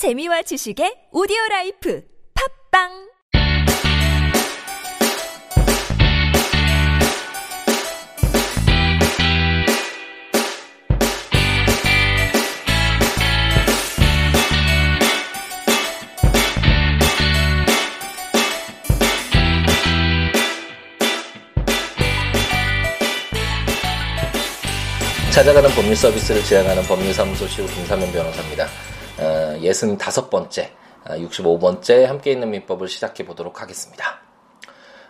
재미와 지식의 오디오 라이프 팝빵 찾아가는 법률 서비스를 지향하는 법률사무소 시우 김사면 변호사입니다. 어, 65번째, 어, 65번째 함께 있는 민법을 시작해 보도록 하겠습니다.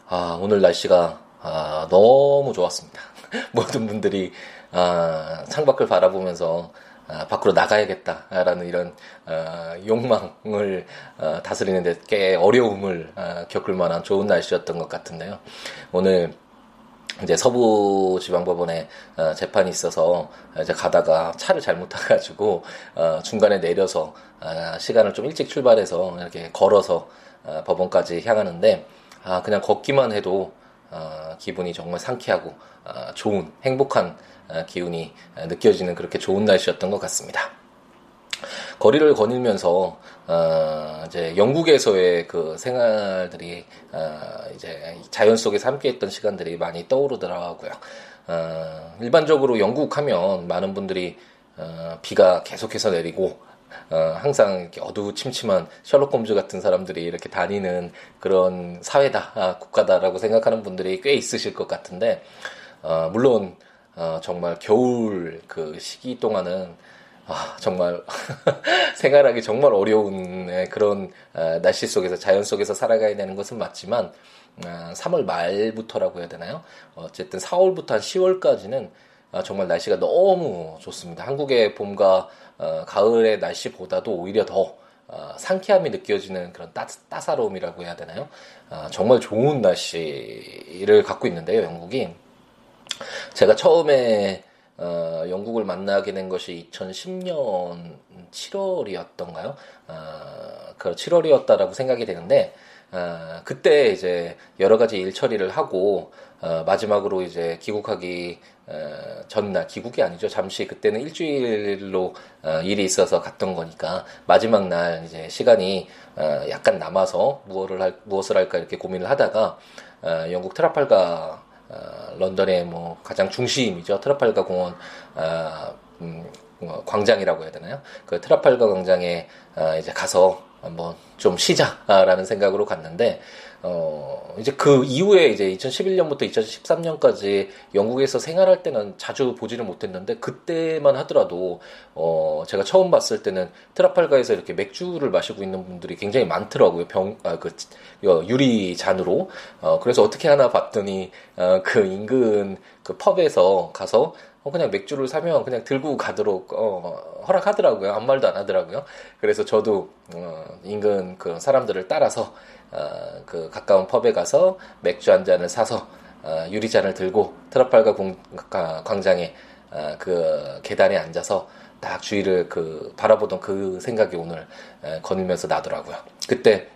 아, 오늘 날씨가 아, 너무 좋았습니다. 모든 분들이 아, 창밖을 바라보면서 아, 밖으로 나가야겠다라는 이런 아, 욕망을 아, 다스리는데 꽤 어려움을 아, 겪을 만한 좋은 날씨였던 것 같은데요. 오늘 이제 서부지방법원에 어, 재판이 있어서 이제 가다가 차를 잘못 타가지고 어, 중간에 내려서 어, 시간을 좀 일찍 출발해서 이렇게 걸어서 어, 법원까지 향하는데 아 그냥 걷기만 해도 어, 기분이 정말 상쾌하고 어, 좋은 행복한 어, 기운이 어, 느껴지는 그렇게 좋은 날씨였던 것 같습니다. 거리를 거닐면서 어, 이제 영국에서의 그 생활들이 어, 이제 자연 속에서 함께했던 시간들이 많이 떠오르더라고요. 어, 일반적으로 영국 하면 많은 분들이 어, 비가 계속해서 내리고 어, 항상 이렇게 어두침침한 셜록 홈즈 같은 사람들이 이렇게 다니는 그런 사회다, 아, 국가다라고 생각하는 분들이 꽤 있으실 것 같은데, 어, 물론, 어, 정말 겨울 그 시기 동안은 아, 정말 생활하기 정말 어려운 네, 그런 어, 날씨 속에서 자연 속에서 살아가야 되는 것은 맞지만 3월 어, 말부터라고 해야 되나요? 어쨌든 4월부터 한 10월까지는 아, 정말 날씨가 너무 좋습니다. 한국의 봄과 어, 가을의 날씨보다도 오히려 더 상쾌함이 느껴지는 그런 따, 따사로움이라고 해야 되나요? 아, 정말 좋은 날씨를 갖고 있는데요, 영국이. 제가 처음에 어, 영국을 만나게 된 것이 2010년 7월이었던가요? 어, 그 7월이었다라고 생각이 되는데 어, 그때 이제 여러 가지 일 처리를 하고 어, 마지막으로 이제 귀국하기 어, 전날 귀국이 아니죠. 잠시 그때는 일주일로 어, 일이 있어서 갔던 거니까 마지막 날 이제 시간이 어, 약간 남아서 무엇을 할 무엇을 할까 이렇게 고민을 하다가 어, 영국 트라팔가 어, 런던의 뭐 가장 중심이죠. 트라팔가 공원 어, 음, 어, 광장이라고 해야 되나요? 그 트라팔가 광장에 어, 이제 가서 한번 좀 쉬자라는 생각으로 갔는데 어 이제 그 이후에 이제 2011년부터 2013년까지 영국에서 생활할 때는 자주 보지를 못했는데 그때만 하더라도 어 제가 처음 봤을 때는 트라팔가에서 이렇게 맥주를 마시고 있는 분들이 굉장히 많더라고요. 병아그 유리 잔으로. 어 그래서 어떻게 하나 봤더니 어그 인근 그 펍에서 가서 어, 그냥 맥주를 사면 그냥 들고 가도록 어, 허락하더라고요. 아무 말도 안 하더라고요. 그래서 저도 어, 인근 그 사람들을 따라서 어, 그 가까운 펍에 가서 맥주 한 잔을 사서 어, 유리잔을 들고 트라팔가 공, 광장에 어, 그 계단에 앉아서 딱 주위를 그 바라보던 그 생각이 오늘 에, 거닐면서 나더라고요. 그때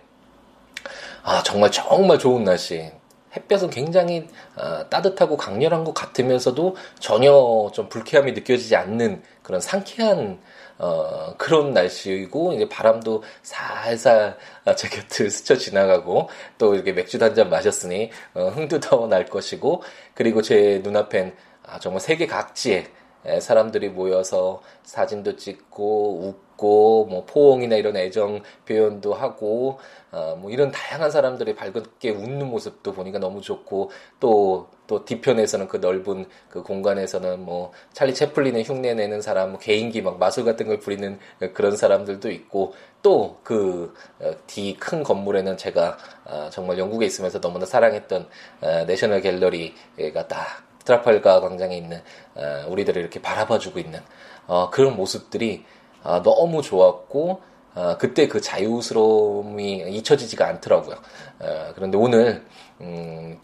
아 정말 정말 좋은 날씨 햇볕은 굉장히 어, 따뜻하고 강렬한 것 같으면서도 전혀 좀 불쾌함이 느껴지지 않는 그런 상쾌한 어, 그런 날씨이고, 이제 바람도 살살 제 곁을 스쳐 지나가고, 또 이렇게 맥주 한잔 마셨으니, 어, 흥도 더 날 것이고, 그리고 제 눈앞엔 아, 정말 세계 각지에 사람들이 모여서 사진도 찍고, 웃고, 뭐, 포옹이나 이런 애정 표현도 하고, 어, 뭐, 이런 다양한 사람들이 밝게 웃는 모습도 보니까 너무 좋고, 또, 또 뒤편에서는 그 넓은 그 공간에서는 뭐 찰리 채플린의 흉내 내는 사람, 뭐 개인기 막 마술 같은 걸 부리는 그런 사람들도 있고 또 그 뒤큰 어, 건물에는 제가 어, 정말 영국에 있으면서 너무나 사랑했던 어, 내셔널 갤러리가 딱 트라팔가 광장에 있는 우리들을 이렇게 바라봐주고 있는 그런 모습들이 너무 좋았고 그때 그 자유스러움이 잊혀지지가 않더라고요. 그런데 오늘 음,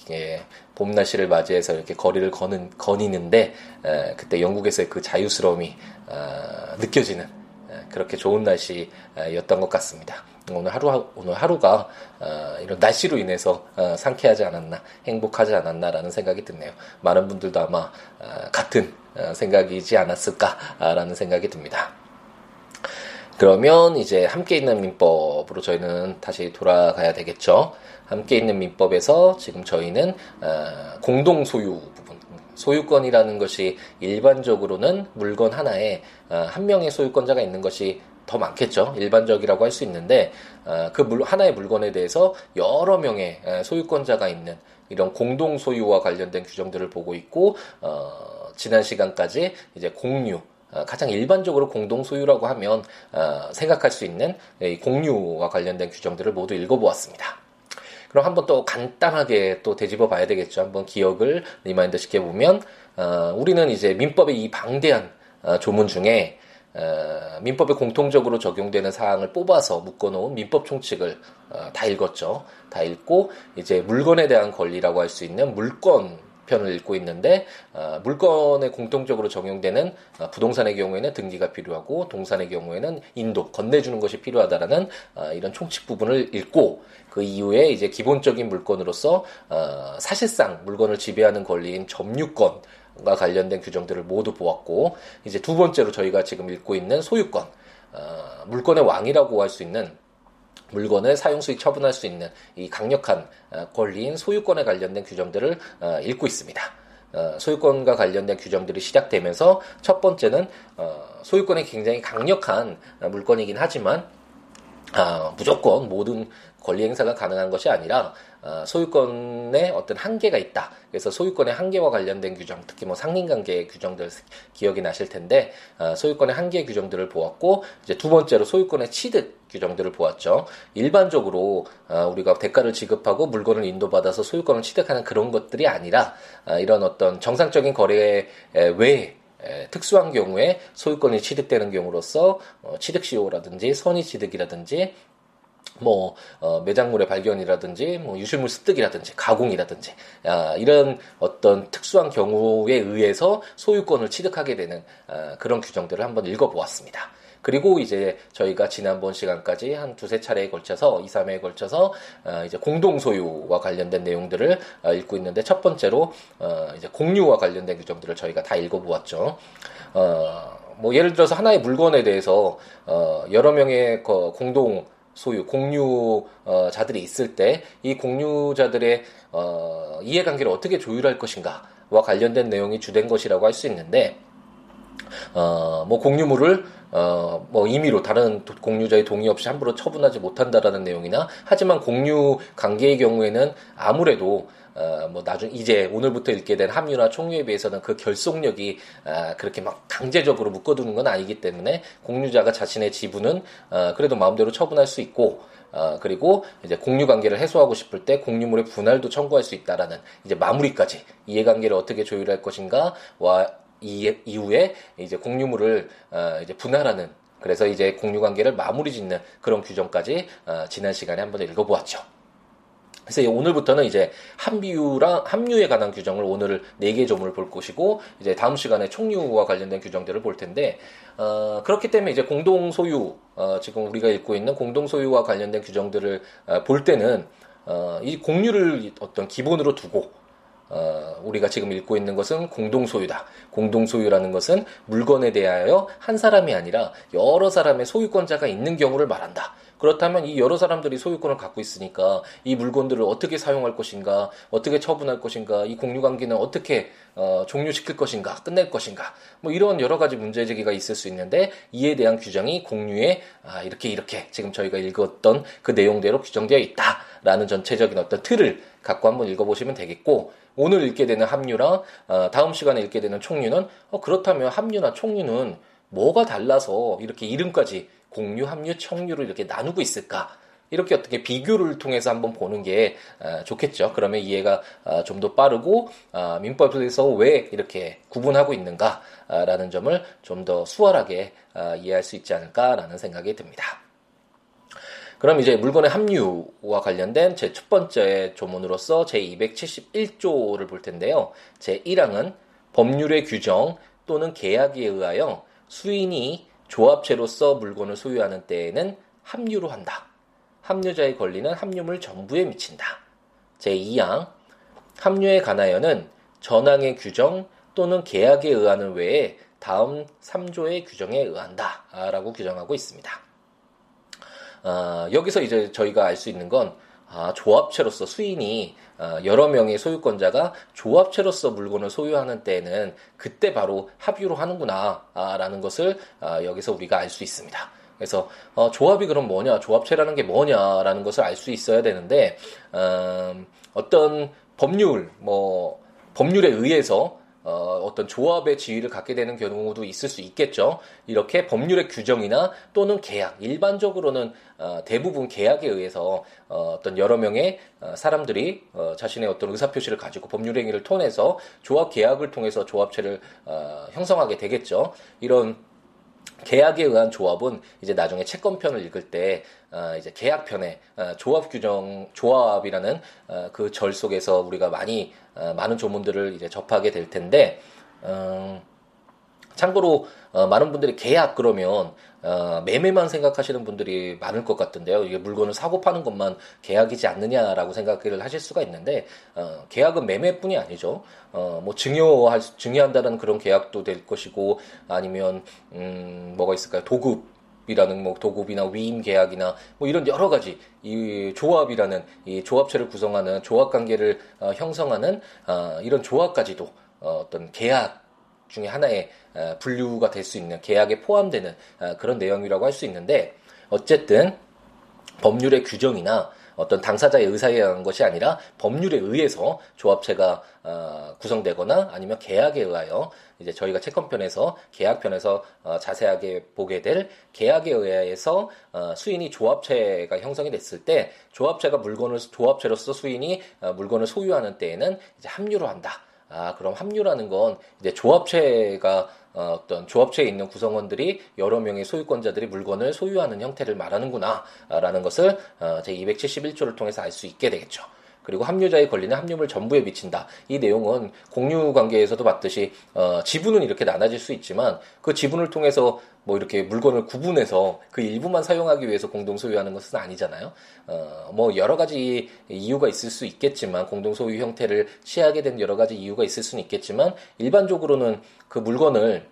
봄 날씨를 맞이해서 이렇게 거리를 거는 거니는데 에, 그때 영국에서의 그 자유스러움이 어, 느껴지는 에, 그렇게 좋은 날씨였던 것 같습니다. 오늘 하루 오늘 하루가 어, 이런 날씨로 인해서 어, 상쾌하지 않았나 행복하지 않았나라는 생각이 드네요. 많은 분들도 아마 어, 같은 어, 생각이지 않았을까라는 생각이 듭니다. 그러면 이제 함께 있는 민법으로 저희는 다시 돌아가야 되겠죠. 함께 있는 민법에서 지금 저희는 어, 공동 소유 부분, 소유권이라는 것이 일반적으로는 물건 하나에 어, 한 명의 소유권자가 있는 것이 더 많겠죠. 일반적이라고 할 수 있는데 어, 그 물, 하나의 물건에 대해서 여러 명의 소유권자가 있는 이런 공동 소유와 관련된 규정들을 보고 있고 어, 지난 시간까지 이제 공유 어, 가장 일반적으로 공동 소유라고 하면 어, 생각할 수 있는 공유와 관련된 규정들을 모두 읽어보았습니다. 그럼 한번 또 간단하게 또 되짚어 봐야 되겠죠. 한번 기억을 remind 시켜보면 어, 우리는 이제 민법의 이 방대한 어, 조문 중에 어, 민법에 공통적으로 적용되는 사항을 뽑아서 묶어놓은 민법 총칙을 어, 다 읽었죠. 다 읽고 이제 물건에 대한 권리라고 할 수 있는 물권 편을 읽고 있는데 어, 물건에 공통적으로 적용되는 어, 부동산의 경우에는 등기가 필요하고 동산의 경우에는 인도 건네주는 것이 필요하다라는 어, 이런 총칙 부분을 읽고 그 이후에 이제 기본적인 물건으로서 어, 사실상 물건을 지배하는 권리인 점유권 과 관련된 규정들을 모두 보았고 이제 두 번째로 저희가 지금 읽고 있는 소유권 어, 물건의 왕이라고 할 수 있는 물건을 사용수익 처분할 수 있는 이 강력한 어, 권리인 소유권에 관련된 규정들을 어, 읽고 있습니다. 어, 소유권과 관련된 규정들이 시작되면서 첫 번째는 어, 소유권이 굉장히 강력한 물건이긴 하지만 아, 무조건 모든 권리 행사가 가능한 것이 아니라 어, 소유권에 어떤 한계가 있다. 그래서 소유권의 한계와 관련된 규정, 특히 뭐 상린관계 규정들 기억이 나실 텐데 어, 소유권의 한계 규정들을 보았고 이제 두 번째로 소유권의 취득 규정들을 보았죠. 일반적으로 어, 우리가 대가를 지급하고 물건을 인도받아서 소유권을 취득하는 그런 것들이 아니라 이런 어떤 정상적인 거래 외에 특수한 경우에 소유권이 취득되는 경우로서 취득시효라든지 선의취득이라든지 뭐 어, 매장물의 발견이라든지 뭐 유실물 습득이라든지 가공이라든지 아, 이런 어떤 특수한 경우에 의해서 소유권을 취득하게 되는 아, 그런 규정들을 한번 읽어보았습니다. 그리고 이제 저희가 지난번 시간까지 한 두세 차례에 걸쳐서 2, 3회에 걸쳐서 어, 이제 공동 소유와 관련된 내용들을 어, 읽고 있는데 첫 번째로 어, 이제 공유와 관련된 규정들을 저희가 다 읽어보았죠. 어, 뭐 예를 들어서 하나의 물건에 대해서 어, 여러 명의 그 공동 소유 공유자들이 어, 있을 때 이 공유자들의 어, 이해관계를 어떻게 조율할 것인가와 관련된 내용이 주된 것이라고 할 수 있는데 어, 뭐 공유물을 어, 뭐 임의로 다른 공유자의 동의 없이 함부로 처분하지 못한다라는 내용이나 하지만 공유 관계의 경우에는 아무래도 어, 뭐 나중 이제 오늘부터 읽게 된 합류나 총유에 비해서는 그 결속력이 어, 그렇게 막 강제적으로 묶어두는 건 아니기 때문에 공유자가 자신의 지분은 어, 그래도 마음대로 처분할 수 있고 어, 그리고 이제 공유 관계를 해소하고 싶을 때 공유물의 분할도 청구할 수 있다라는 이제 마무리까지 이해관계를 어떻게 조율할 것인가와 이, 이후에 이제 공유물을 어, 이제 분할하는 그래서 이제 공유 관계를 마무리 짓는 그런 규정까지 어, 지난 시간에 한번 읽어보았죠. 그래서 오늘부터는 이제 합류랑 합류에 관한 규정을 오늘 네개 조문을 볼 것이고 이제 다음 시간에 총류와 관련된 규정들을 볼 텐데 어, 그렇기 때문에 이제 공동 소유 어, 지금 우리가 읽고 있는 공동 소유와 관련된 규정들을 어, 볼 때는 어, 이 공유를 어떤 기본으로 두고 어, 우리가 지금 읽고 있는 것은 공동소유다. 공동소유라는 것은 물건에 대하여 한 사람이 아니라 여러 사람의 소유권자가 있는 경우를 말한다. 그렇다면 이 여러 사람들이 소유권을 갖고 있으니까 이 물건들을 어떻게 사용할 것인가, 어떻게 처분할 것인가, 이 공유 관계는 어떻게 어, 종료시킬 것인가, 끝낼 것인가, 뭐 이런 여러 가지 문제 제기가 있을 수 있는데 이에 대한 규정이 공유에 아, 이렇게 이렇게 지금 저희가 읽었던 그 내용대로 규정되어 있다라는 전체적인 어떤 틀을 갖고 한번 읽어보시면 되겠고 오늘 읽게 되는 합류랑 어, 다음 시간에 읽게 되는 총류는 어, 그렇다면 합류나 총류는 뭐가 달라서 이렇게 이름까지 공유, 합류, 청류를 이렇게 나누고 있을까? 이렇게 어떻게 비교를 통해서 한번 보는 게 어, 좋겠죠. 그러면 이해가 어, 좀더 빠르고 어, 민법에서 왜 이렇게 구분하고 있는가라는 점을 좀 더 수월하게 이해할 수 있지 않을까라는 생각이 듭니다. 그럼 이제 물건의 합류와 관련된 제 첫 번째 조문으로서 제 271조를 볼 텐데요. 제 1항은 법률의 규정 또는 계약에 의하여 수인이 조합체로서 물건을 소유하는 때에는 합류로 한다. 합류자의 권리는 합류물 전부에 미친다. 제 2항 합류에 관하여는 전항의 규정 또는 계약에 의하는 외에 다음 3조의 규정에 의한다. 라고 규정하고 있습니다. 어, 여기서 이제 저희가 알 수 있는 건 아, 조합체로서 수인이 어, 여러 명의 소유권자가 조합체로서 물건을 소유하는 때에는 그때 바로 합유로 하는구나라는 것을 어, 여기서 우리가 알 수 있습니다. 그래서 어, 조합이 그럼 뭐냐, 조합체라는 게 뭐냐라는 것을 알 수 있어야 되는데 음, 어떤 법률, 뭐 법률에 의해서 어, 어떤 조합의 지위를 갖게 되는 경우도 있을 수 있겠죠. 이렇게 법률의 규정이나 또는 계약, 일반적으로는 어, 대부분 계약에 의해서 어, 떤 여러 명의 어, 사람들이 어, 자신의 어떤 의사표시를 가지고 법률행위를 통해서 조합 계약을 통해서 조합체를 어, 형성하게 되겠죠. 이런 계약에 의한 조합은 이제 나중에 채권편을 읽을 때 어, 이제 계약편에 어, 조합 규정 조합이라는 어, 그절 속에서 우리가 많이 어, 많은 조문들을 이제 접하게 될 텐데 음, 참고로 어, 많은 분들이 계약 그러면 어, 매매만 생각하시는 분들이 많을 것 같은데요. 이게 물건을 사고 파는 것만 계약이지 않느냐라고 생각을 하실 수가 있는데 어, 계약은 매매뿐이 아니죠. 어, 뭐 증여할 증여한다는 그런 계약도 될 것이고 아니면 음, 뭐가 있을까요? 도급 이라는 뭐 도급이나 위임 계약이나 뭐 이런 여러 가지 이 조합이라는 이 조합체를 구성하는 조합 관계를 어, 형성하는 어, 이런 조합까지도 어, 어떤 계약 중에 하나의 어, 분류가 될 수 있는 계약에 포함되는 어, 그런 내용이라고 할 수 있는데 어쨌든 법률의 규정이나 어떤 당사자의 의사에 의한 것이 아니라 법률에 의해서 조합체가 어, 구성되거나 아니면 계약에 의하여 이제 저희가 채권편에서 계약편에서 어, 자세하게 보게 될 계약에 의해서 어, 수인이 조합체가 형성이 됐을 때 조합체가 물건을 조합체로서 수인이 어, 물건을 소유하는 때에는 이제 합류로 한다. 아, 그럼 합류라는 건 이제 조합체가 어, 어떤 조합체에 있는 구성원들이 여러 명의 소유권자들이 물건을 소유하는 형태를 말하는구나라는 것을 어, 제 271조를 통해서 알 수 있게 되겠죠. 그리고 합류자의 권리는 합류물 전부에 미친다. 이 내용은 공유 관계에서도 봤듯이 어, 지분은 이렇게 나눠질 수 있지만 그 지분을 통해서 뭐 이렇게 물건을 구분해서 그 일부만 사용하기 위해서 공동 소유하는 것은 아니잖아요. 어, 뭐 여러 가지 이유가 있을 수 있겠지만 공동 소유 형태를 취하게 된 여러 가지 이유가 있을 수는 있겠지만 일반적으로는 그 물건을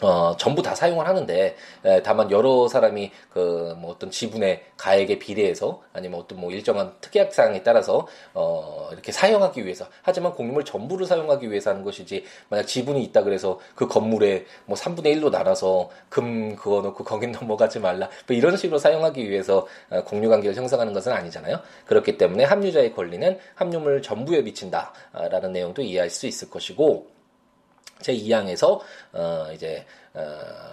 어, 전부 다 사용을 하는데, 에, 다만 여러 사람이 그 뭐 어떤 지분의 가액에 비례해서 아니면 어떤 뭐 일정한 특약 사항에 따라서 어, 이렇게 사용하기 위해서 하지만 공유물 전부를 사용하기 위해서 하는 것이지 만약 지분이 있다 그래서 그 건물에 뭐 3분의 1로 나눠서 금 그거 놓고 거긴 넘어가지 말라 뭐 이런 식으로 사용하기 위해서 어, 공유 관계를 형성하는 것은 아니잖아요. 그렇기 때문에 합류자의 권리는 합류물 전부에 미친다라는 내용도 이해할 수 있을 것이고 제 2항에서 어 이제 어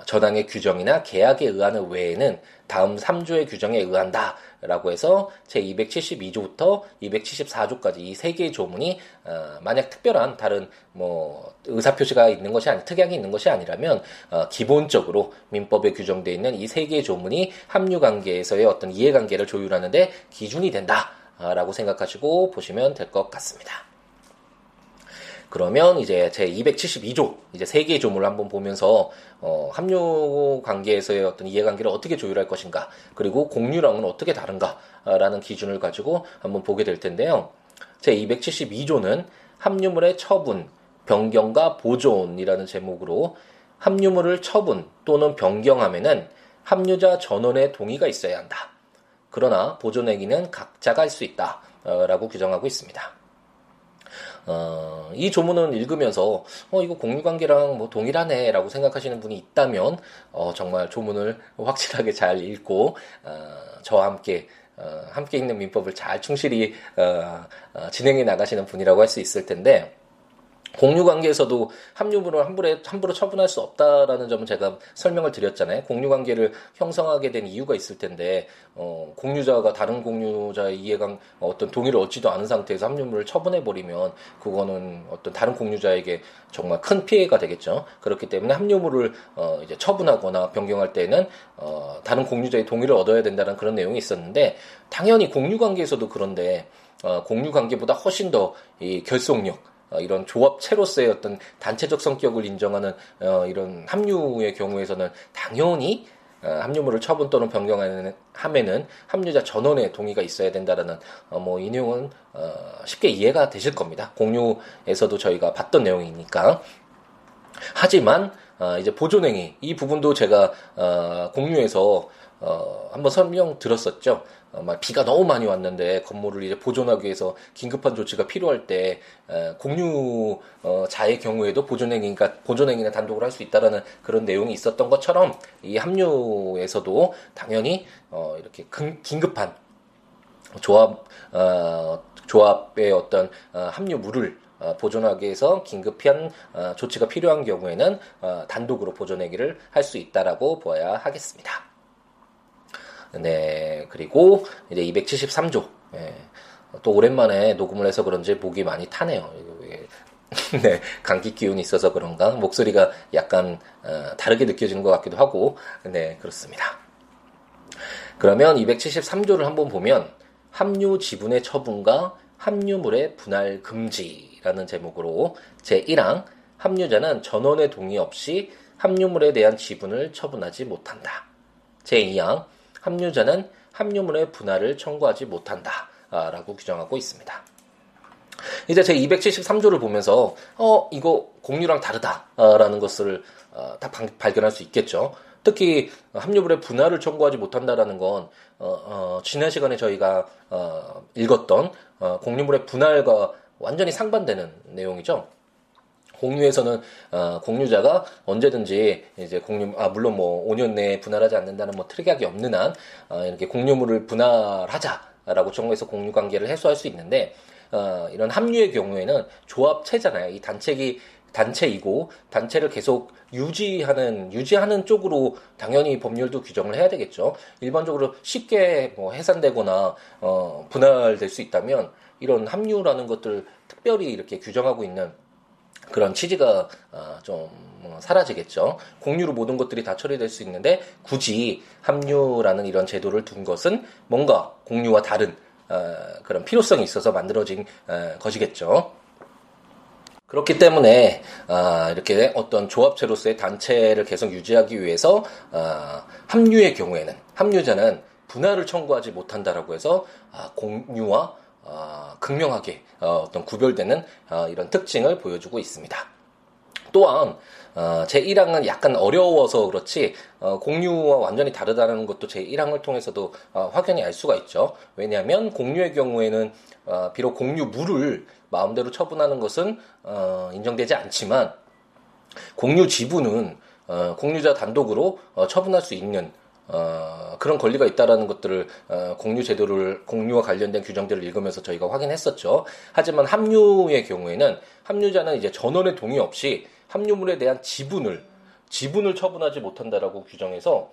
저당의 규정이나 계약에 의하는 외에는 다음 3조의 규정에 의한다라고 해서 제 272조부터 274조까지 이 세 개의 조문이 어 만약 특별한 다른 뭐 의사 표시가 있는 것이 아니 특약이 있는 것이 아니라면 어 기본적으로 민법에 규정되어 있는 이 세 개의 조문이 합류 관계에서의 어떤 이해 관계를 조율하는데 기준이 된다라고 생각하시고 보시면 될 것 같습니다. 그러면 이제 제 272조 이제 세 개의 조문을 한번 보면서 어, 합류 관계에서의 어떤 이해관계를 어떻게 조율할 것인가 그리고 공유랑은 어떻게 다른가라는 기준을 가지고 한번 보게 될 텐데요. 제 272조는 합류물의 처분, 변경과 보존이라는 제목으로 합류물을 처분 또는 변경하면은 합류자 전원의 동의가 있어야 한다. 그러나 보존행위는 각자가 할 수 있다 라고 규정하고 있습니다. 어, 이 조문은 읽으면서 어 이거 공유관계랑 뭐 동일하네라고 생각하시는 분이 있다면 어, 정말 조문을 확실하게 잘 읽고 어, 저와 함께 어, 함께 읽는 민법을 잘 충실히 어, 어, 진행해 나가시는 분이라고 할 수 있을 텐데 공유 관계에서도 합류물을 함부로, 함부로 처분할 수 없다라는 점은 제가 설명을 드렸잖아요. 공유 관계를 형성하게 된 이유가 있을 텐데, 어, 공유자가 다른 공유자의 이해관, 어떤 동의를 얻지도 않은 상태에서 합류물을 처분해버리면, 그거는 어떤 다른 공유자에게 정말 큰 피해가 되겠죠. 그렇기 때문에 합류물을, 어, 이제 처분하거나 변경할 때는, 어, 다른 공유자의 동의를 얻어야 된다는 그런 내용이 있었는데, 당연히 공유 관계에서도 그런데, 어, 공유 관계보다 훨씬 더 이 결속력, 어, 이런 조합체로서의 어떤 단체적 성격을 인정하는 어, 이런 합류의 경우에서는 당연히 어, 합류물을 처분 또는 변경하는 함에는 합류자 전원의 동의가 있어야 된다라는 어, 뭐이 내용은 어, 쉽게 이해가 되실 겁니다. 공유에서도 저희가 봤던 내용이니까. 하지만 어, 이제 보존행위 이 부분도 제가 어, 공유에서 어, 한번 설명 들었었죠. 어, 비가 너무 많이 왔는데 건물을 이제 보존하기 위해서 긴급한 조치가 필요할 때 에, 공유 자의 경우에도 보존행위가 보존행위나 단독으로 할수 있다라는 그런 내용이 있었던 것처럼 이 합류에서도 당연히 어, 이렇게 근, 긴급한 조합 어, 조합의 어떤 어, 합류물을 어, 보존하기 위해서 긴급한 어, 조치가 필요한 경우에는 어, 단독으로 보존행위를 할 수 있다라고 보아야 하겠습니다. 네, 그리고 이제 273조. 예, 또 오랜만에 녹음을 해서 그런지 목이 많이 타네요. 네, 감기 기운이 있어서 그런가 목소리가 약간 어, 다르게 느껴지는 것 같기도 하고, 네, 그렇습니다. 그러면 273조를 한번 보면 합류 지분의 처분과 합류물의 분할 금지라는 제목으로 제1항 합류자는 전원의 동의 없이 합류물에 대한 지분을 처분하지 못한다. 제2항 합류자는 합류물의 분할을 청구하지 못한다. 라고 규정하고 있습니다. 이제 제 273조를 보면서, 어, 이거 공유랑 다르다. 라는 것을 어, 다 발견할 수 있겠죠. 특히 합류물의 분할을 청구하지 못한다라는 건, 어, 어, 지난 시간에 저희가, 어, 읽었던, 어, 공유물의 분할과 완전히 상반되는 내용이죠. 공유에서는 어, 공유자가 언제든지 이제 공유 아 물론 뭐 5년 내에 분할하지 않는다는 뭐 특약이 없는 한 어, 이렇게 공유물을 분할하자라고 정부에서 공유 관계를 해소할 수 있는데 어, 이런 합류의 경우에는 조합체잖아요. 이 단체기 단체이고 단체를 계속 유지하는 유지하는 쪽으로 당연히 법률도 규정을 해야 되겠죠. 일반적으로 쉽게 뭐 해산되거나 어, 분할될 수 있다면 이런 합류라는 것들 특별히 이렇게 규정하고 있는 그런 취지가 어, 좀 사라지겠죠. 공유로 모든 것들이 다 처리될 수 있는데 굳이 합류라는 이런 제도를 둔 것은 뭔가 공유와 다른 어, 그런 필요성이 있어서 만들어진 어, 것이겠죠. 그렇기 때문에 이렇게 어떤 조합체로서의 단체를 계속 유지하기 위해서 합류의 경우에는 합류자는 분할을 청구하지 못한다라고 해서 아, 공유와 어, 극명하게 어, 떤 구별되는 어, 이런 특징을 보여주고 있습니다. 또한 어, 제 1항은 약간 어려워서 그렇지 어, 공유와 완전히 다르다는 것도 제 1항을 통해서도 어, 확연히 알 수가 있죠. 왜냐하면 공유의 경우에는 어, 비록 공유물을 마음대로 처분하는 것은 어, 인정되지 않지만 공유 지분은 어, 공유자 단독으로 어, 처분할 수 있는 어, 그런 권리가 있다라는 것들을 어, 공유 제도를 공유와 관련된 규정들을 읽으면서 저희가 확인했었죠. 하지만 합류의 경우에는 합류자는 이제 전원의 동의 없이 합류물에 대한 지분을 지분을 처분하지 못한다라고 규정해서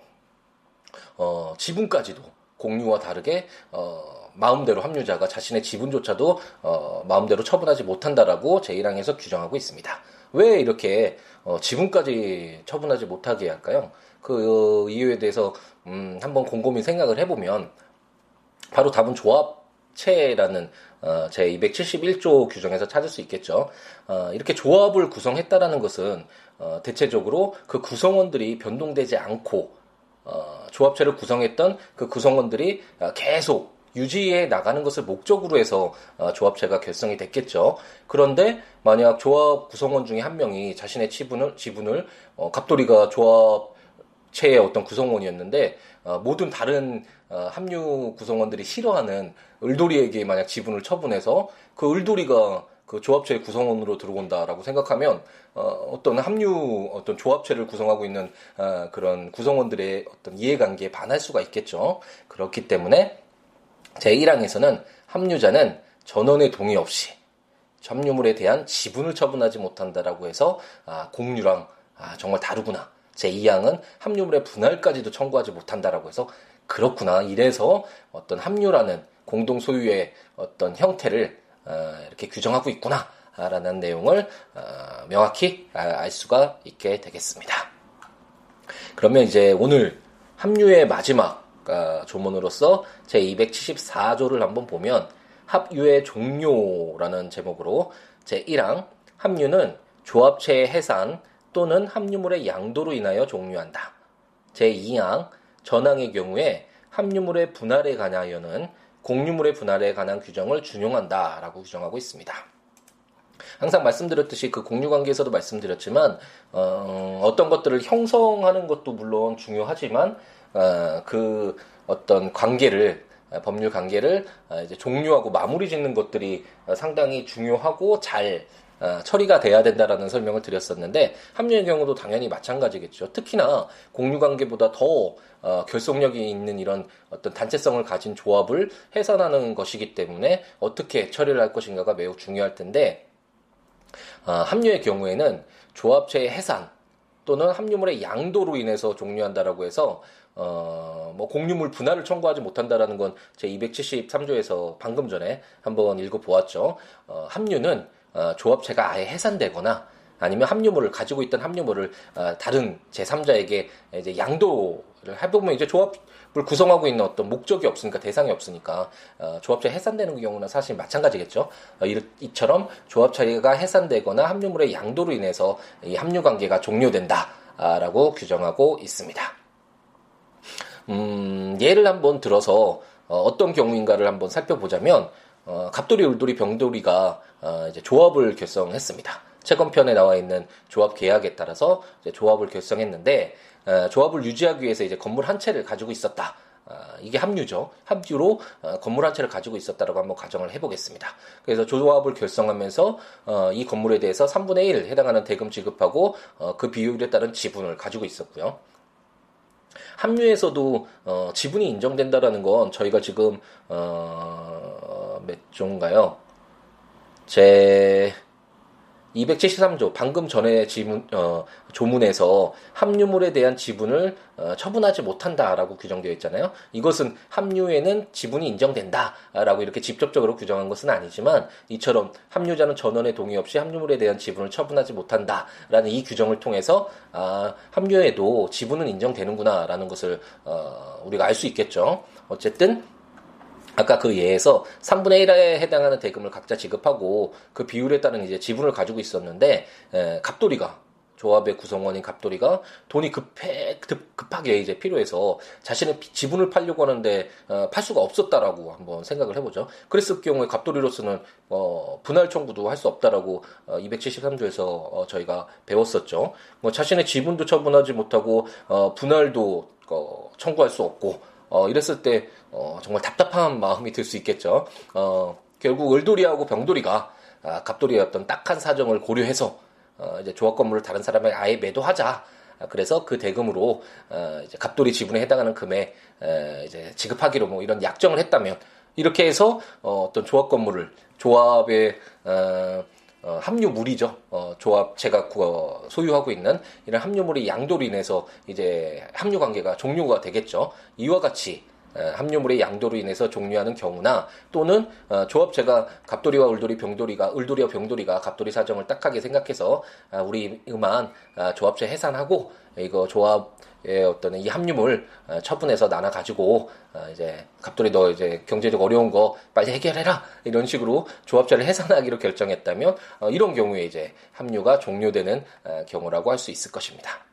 어, 지분까지도 공유와 다르게 어, 마음대로 합류자가 자신의 지분조차도 어, 마음대로 처분하지 못한다라고 제1항에서 규정하고 있습니다. 왜 이렇게 어, 지분까지 처분하지 못하게 할까요? 그 이유에 대해서 음, 한번 곰곰이 생각을 해보면 바로 답은 조합체라는 어, 제 271조 규정에서 찾을 수 있겠죠. 어, 이렇게 조합을 구성했다라는 것은 어, 대체적으로 그 구성원들이 변동되지 않고 어, 조합체를 구성했던 그 구성원들이 계속 유지해 나가는 것을 목적으로 해서 어, 조합체가 결성이 됐겠죠. 그런데 만약 조합 구성원 중에 한 명이 자신의 지분을 지분을 어, 갑돌이가 조합 체의 어떤 구성원이었는데 어, 모든 다른 어, 합류 구성원들이 싫어하는 을돌이에게 만약 지분을 처분해서 그 을돌이가 그 조합체 구성원으로 들어온다라고 생각하면 어, 떤 합류 어떤 조합체를 구성하고 있는 어, 그런 구성원들의 어떤 이해관계에 반할 수가 있겠죠. 그렇기 때문에 제1항에서는 합류자는 전원의 동의 없이 점유물에 대한 지분을 처분하지 못한다라고 해서 아, 공유랑 아, 정말 다르구나 제2항은 합류물의 분할까지도 청구하지 못한다라고 해서 그렇구나. 이래서 어떤 합류라는 공동 소유의 어떤 형태를 어, 이렇게 규정하고 있구나. 라는 내용을 어, 명확히 알 수가 있게 되겠습니다. 그러면 이제 오늘 합류의 마지막 어, 조문으로서 제 274조를 한번 보면 합유의 종료라는 제목으로 제 1항 합류는 조합체의 해산 또는 함유물의 양도로 인하여 종료한다. 제2항 전항의 경우에 함유물의 분할에 관하여는 공유물의 분할에 관한 규정을 준용한다라고 규정하고 있습니다. 항상 말씀드렸듯이 그 공유 관계에서도 말씀드렸지만 어, 떤 것들을 형성하는 것도 물론 중요하지만 어, 그 어떤 관계를 법률 관계를 이제 종료하고 마무리 짓는 것들이 상당히 중요하고 잘 처리가 돼야 된다라는 설명을 드렸었는데 합류의 경우도 당연히 마찬가지겠죠. 특히나 공유 관계보다 더 결속력이 있는 이런 어떤 단체성을 가진 조합을 해산하는 것이기 때문에 어떻게 처리를 할 것인가가 매우 중요할 텐데 합류의 경우에는 조합체의 해산 또는 함유물의 양도로 인해서 종료한다라고 해서 어, 뭐 공유물 분할을 청구하지 못한다라는 건 제 273조에서 방금 전에 한번 읽어보았죠. 어, 합류는 어, 조합체가 아예 해산되거나 아니면 합류물을 가지고 있던 합류물을 어, 다른 제3자에게 이제 양도를 해보면 이제 조합을 구성하고 있는 어떤 목적이 없으니까 대상이 없으니까 어, 조합체 해산되는 경우는 사실 마찬가지겠죠. 어, 이처럼 조합체가 해산되거나 합류물의 양도로 인해서 이 합류 관계가 종료된다라고 규정하고 있습니다. 음, 예를 한번 들어서 어, 떤 경우인가를 한번 살펴보자면 어, 갑돌이, 울돌이, 병돌이가 어, 이제 조합을 결성했습니다. 채권편에 나와 있는 조합 계약에 따라서 조합을 결성했는데 어, 조합을 유지하기 위해서 이제 건물 한 채를 가지고 있었다. 어, 이게 합류죠. 합류로 어, 건물 한 채를 가지고 있었다라고 한번 가정을 해보겠습니다. 그래서 조합을 결성하면서 어, 이 건물에 대해서 3분의 1 해당하는 대금 지급하고 어, 그 비율에 따른 지분을 가지고 있었고요. 합류에서도 어, 지분이 인정된다라는 건 저희가 지금 어, 몇 조인가요? 제 273조 방금 전에 지문 어, 조문에서 합류물에 대한 지분을 어, 처분하지 못한다라고 규정되어 있잖아요. 이것은 합류에는 지분이 인정된다라고 이렇게 직접적으로 규정한 것은 아니지만 이처럼 합류자는 전원의 동의 없이 합류물에 대한 지분을 처분하지 못한다라는 이 규정을 통해서 아, 합류에도 지분은 인정되는구나라는 것을 어, 우리가 알 수 있겠죠. 어쨌든 아까 그 예에서 3분의 1에 해당하는 대금을 각자 지급하고 그 비율에 따른 이제 지분을 가지고 있었는데 에, 갑돌이가 조합의 구성원인 갑돌이가 돈이 급해 급하게 이제 필요해서 자신의 지분을 팔려고 하는데 어, 팔 수가 없었다라고 한번 생각을 해보죠. 그랬을 경우에 갑돌이로서는 어, 분할 청구도 할 수 없다라고 어, 273조에서 어, 저희가 배웠었죠. 뭐 자신의 지분도 처분하지 못하고 어, 분할도 어, 청구할 수 없고 어, 이랬을 때 어, 정말 답답한 마음이 들 수 있겠죠. 어, 결국 을돌이하고 병돌이가 아, 갑돌이의 어떤 딱한 사정을 고려해서 어, 이제 조합 건물을 다른 사람에게 아예 매도하자. 아, 그래서 그 대금으로 어, 이제 갑돌이 지분에 해당하는 금액 에, 이제 지급하기로 뭐 이런 약정을 했다면 이렇게 해서 어, 어떤 조합 건물을 조합의 어, 어, 합류물이죠. 어, 조합 제가 어, 소유하고 있는 이런 합류물의 양도로 인해서 이제 합류 관계가 종료가 되겠죠. 이와 같이 합류물의 양도로 인해서 종료하는 경우나 또는 어, 조합체가 갑돌이와 울돌이, 병돌이가 울돌이와 병돌이가 갑돌이 사정을 딱하게 생각해서 아, 우리 음한 아, 조합체 해산하고 이거 조합의 어떤 이 합류물 어, 처분해서 나눠 가지고 어, 이제 갑돌이 너 이제 경제적 어려운 거 빨리 해결해라 이런 식으로 조합체를 해산하기로 결정했다면 이런 경우에 이제 합류가 종료되는 경우라고 할 수 있을 것입니다.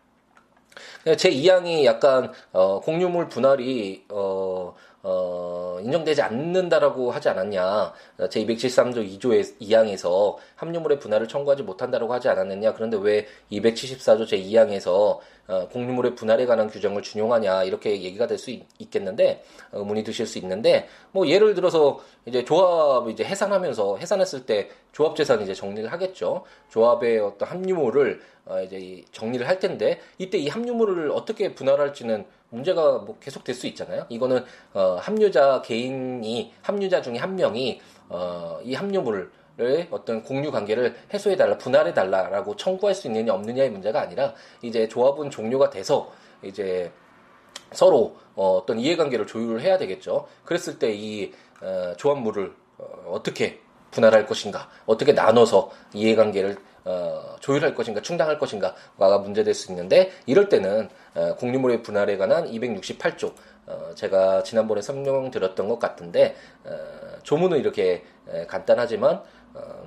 네, 제 2항이 약간 어, 공유물 분할이 어, 어, 인정되지 않는다라고 하지 않았냐. 제 273조 2조의 2항에서 합류물의 분할을 청구하지 못한다라고 하지 않았느냐. 그런데 왜 274조 제 2항에서 어, 공유물의 분할에 관한 규정을 준용하냐. 이렇게 얘기가 될 수 있겠는데, 어, 의문이 드실 수 있는데, 뭐 예를 들어서 이제 조합 이제 해산하면서 해산했을 때 조합 재산 이제 정리를 하겠죠. 조합의 어떤 합류물을 어, 이제 정리를 할 텐데, 이때 이 합류물을 어떻게 분할할지는 문제가 뭐 계속 될 수 있잖아요. 이거는 어, 합류자 개인이 합류자 중에 한 명이 어, 이 합류물을 어떤 공유 관계를 해소해 달라 분할해 달라라고 청구할 수 있느냐 없느냐의 문제가 아니라 이제 조합은 종료가 돼서 이제 서로 어, 어떤 이해관계를 조율을 해야 되겠죠. 그랬을 때이 어, 조합물을 어, 어떻게 분할할 것인가, 어떻게 나눠서 이해관계를 어, 조율할 것인가 충당할 것인가가 문제될 수 있는데 이럴 때는 어, 공유물의 분할에 관한 268조 어, 제가 지난번에 설명드렸던 것 같은데 어, 조문은 이렇게 에, 간단하지만 어,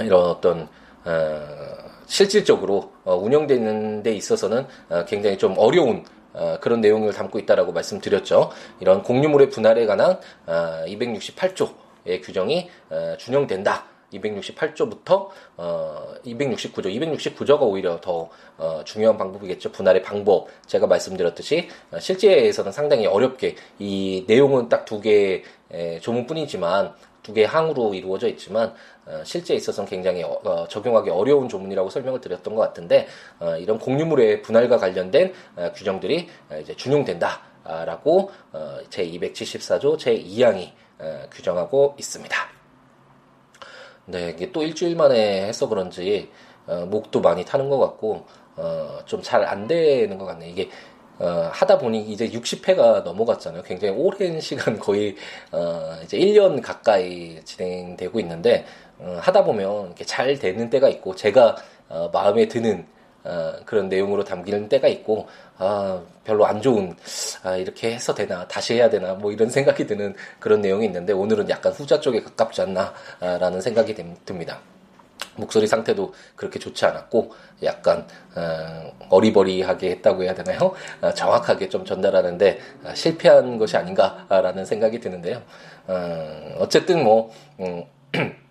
이런 어떤 어, 실질적으로 어, 운영되는 데 있어서는 어, 굉장히 좀 어려운 어, 그런 내용을 담고 있다라고 말씀드렸죠. 이런 공유물의 분할에 관한 어, 268조의 규정이 어, 준용된다. 268조부터 어, 269조, 269조가 오히려 더 어, 중요한 방법이겠죠. 분할의 방법. 제가 말씀드렸듯이 어, 실제에서는 상당히 어렵게 이 내용은 딱 두 개의 조문뿐이지만 두 개의 항으로 이루어져 있지만 어, 실제에 있어서는 굉장히 어, 어, 적용하기 어려운 조문이라고 설명을 드렸던 것 같은데 어, 이런 공유물의 분할과 관련된 어, 규정들이 어, 이제 준용된다라고 어, 제 274조 제 2항이 어, 규정하고 있습니다. 네, 이게 또 일주일 만에 해서 그런지 어, 목도 많이 타는 것 같고 어, 좀 잘 안 되는 것 같네. 이게 어, 하다 보니 이제 60회가 넘어갔잖아요. 굉장히 오랜 시간 거의 어, 이제 1년 가까이 진행되고 있는데 어, 하다 보면 이렇게 잘 되는 때가 있고 제가 어, 마음에 드는 어, 그런 내용으로 담기는 때가 있고 아 별로 안 좋은 아 이렇게 해서 되나 다시 해야 되나 뭐 이런 생각이 드는 그런 내용이 있는데 오늘은 약간 후자 쪽에 가깝지 않나라는 생각이 듭니다. 목소리 상태도 그렇게 좋지 않았고 약간 어, 리버리하게 했다고 해야 되나요? 어, 정확하게 좀 전달하는데 어, 실패한 것이 아닌가라는 생각이 드는데요. 어, 어쨌든 뭐 음,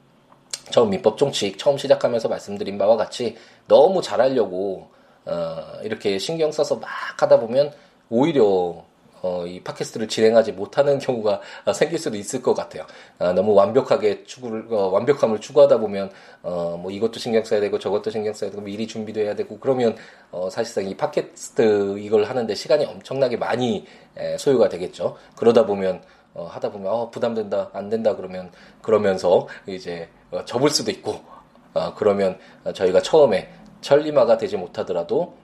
처음 민법 종칙 처음 시작하면서 말씀드린 바와 같이 너무 잘하려고 어, 이렇게 신경 써서 막 하다 보면 오히려 어, 이 팟캐스트를 진행하지 못하는 경우가 생길 수도 있을 것 같아요. 아, 너무 완벽하게 추구를, 어, 완벽함을 추구하다 보면, 어, 뭐 이것도 신경 써야 되고 저것도 신경 써야 되고 미리 준비도 해야 되고 그러면, 어, 사실상 이 팟캐스트 이걸 하는데 시간이 엄청나게 많이 에, 소요가 되겠죠. 그러다 보면, 어, 하다 보면, 어, 부담된다, 안 된다 그러면, 그러면서 이제, 어, 접을 수도 있고, 어, 그러면 저희가 처음에 천리마가 되지 못하더라도,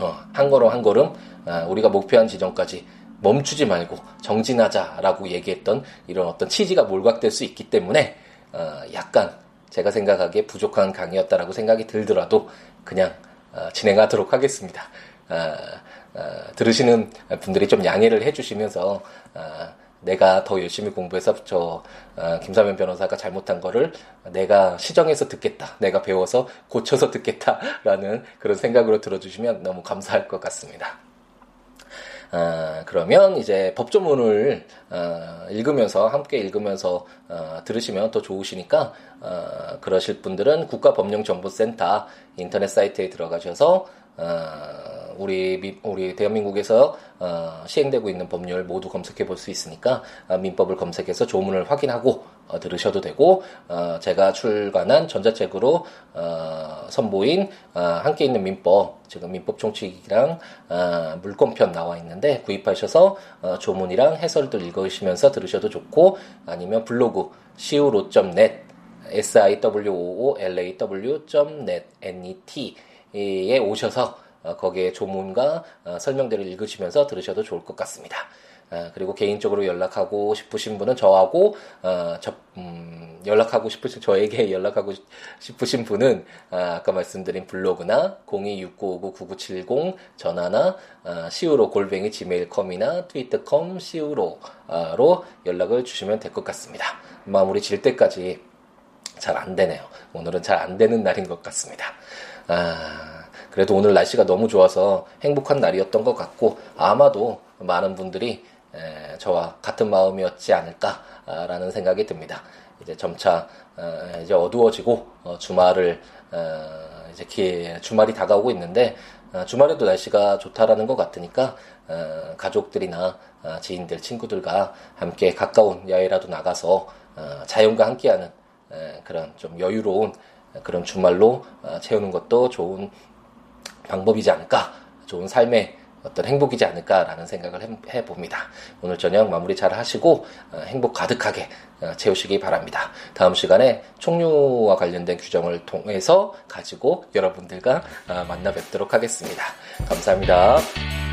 어, 한 걸음 한 걸음 아, 우리가 목표한 지점까지 멈추지 말고 정진하자라고 얘기했던 이런 어떤 취지가 몰각될 수 있기 때문에 어, 약간 제가 생각하기에 부족한 강의였다라고 생각이 들더라도 그냥 어, 진행하도록 하겠습니다. 아, 들으시는 분들이 좀 양해를 해주시면서 내가 더 열심히 공부해서 저 어, 김사면 변호사가 잘못한 거를 내가 시정해서 듣겠다. 내가 배워서 고쳐서 듣겠다라는 그런 생각으로 들어주시면 너무 감사할 것 같습니다. 아, 그러면 이제 법조문을 어, 읽으면서 함께 읽으면서 어, 들으시면 더 좋으시니까 어, 그러실 분들은 국가법령정보센터 인터넷 사이트에 들어가셔서 어, 우리 우리 대한민국에서 어, 시행되고 있는 법률 모두 검색해 볼 수 있으니까 어, 민법을 검색해서 조문을 확인하고 어, 들으셔도 되고 어, 제가 출간한 전자책으로 어, 선보인 어, 함께 있는 민법 지금 민법 총칙이랑 어, 물권편 나와 있는데 구입하셔서 어, 조문이랑 해설들 읽으시면서 들으셔도 좋고 아니면 블로그 siwo.net siwoolaw.net net 에 오셔서 어, 거기에 조문과 어, 설명들을 읽으시면서 들으셔도 좋을 것 같습니다. 어, 그리고 개인적으로 연락하고 싶으신 분은 저하고 저, 음, 연락하고 싶으신 저에게 연락하고 싶으신 분은 아, 까 말씀드린 블로그나 0269599970 전화나 시우로 골뱅이 지메일컴이나 트위터컴 시우로로 연락을 주시면 될 것 같습니다. 마무리 질 때까지 잘 안 되네요. 오늘은 잘 안 되는 날인 것 같습니다. 아, 그래도 오늘 날씨가 너무 좋아서 행복한 날이었던 것 같고 아마도 많은 분들이 에, 저와 같은 마음이었지 않을까라는 생각이 듭니다. 이제 점차 어, 이제 어두워지고 어, 주말을 어, 이제 기, 주말이 다가오고 있는데 어, 주말에도 날씨가 좋다라는 것 같으니까 어, 가족들이나 어, 지인들, 친구들과 함께 가까운 야외라도 나가서 어, 자연과 함께하는 에, 그런 좀 여유로운 그런 주말로 어, 채우는 것도 좋은 방법이지 않을까, 좋은 삶의 어떤 행복이지 않을까라는 생각을 해봅니다. 오늘 저녁 마무리 잘 하시고 어, 행복 가득하게 어, 채우시기 바랍니다. 다음 시간에 총류와 관련된 규정을 통해서 가지고 여러분들과 만나 뵙도록 하겠습니다. 감사합니다.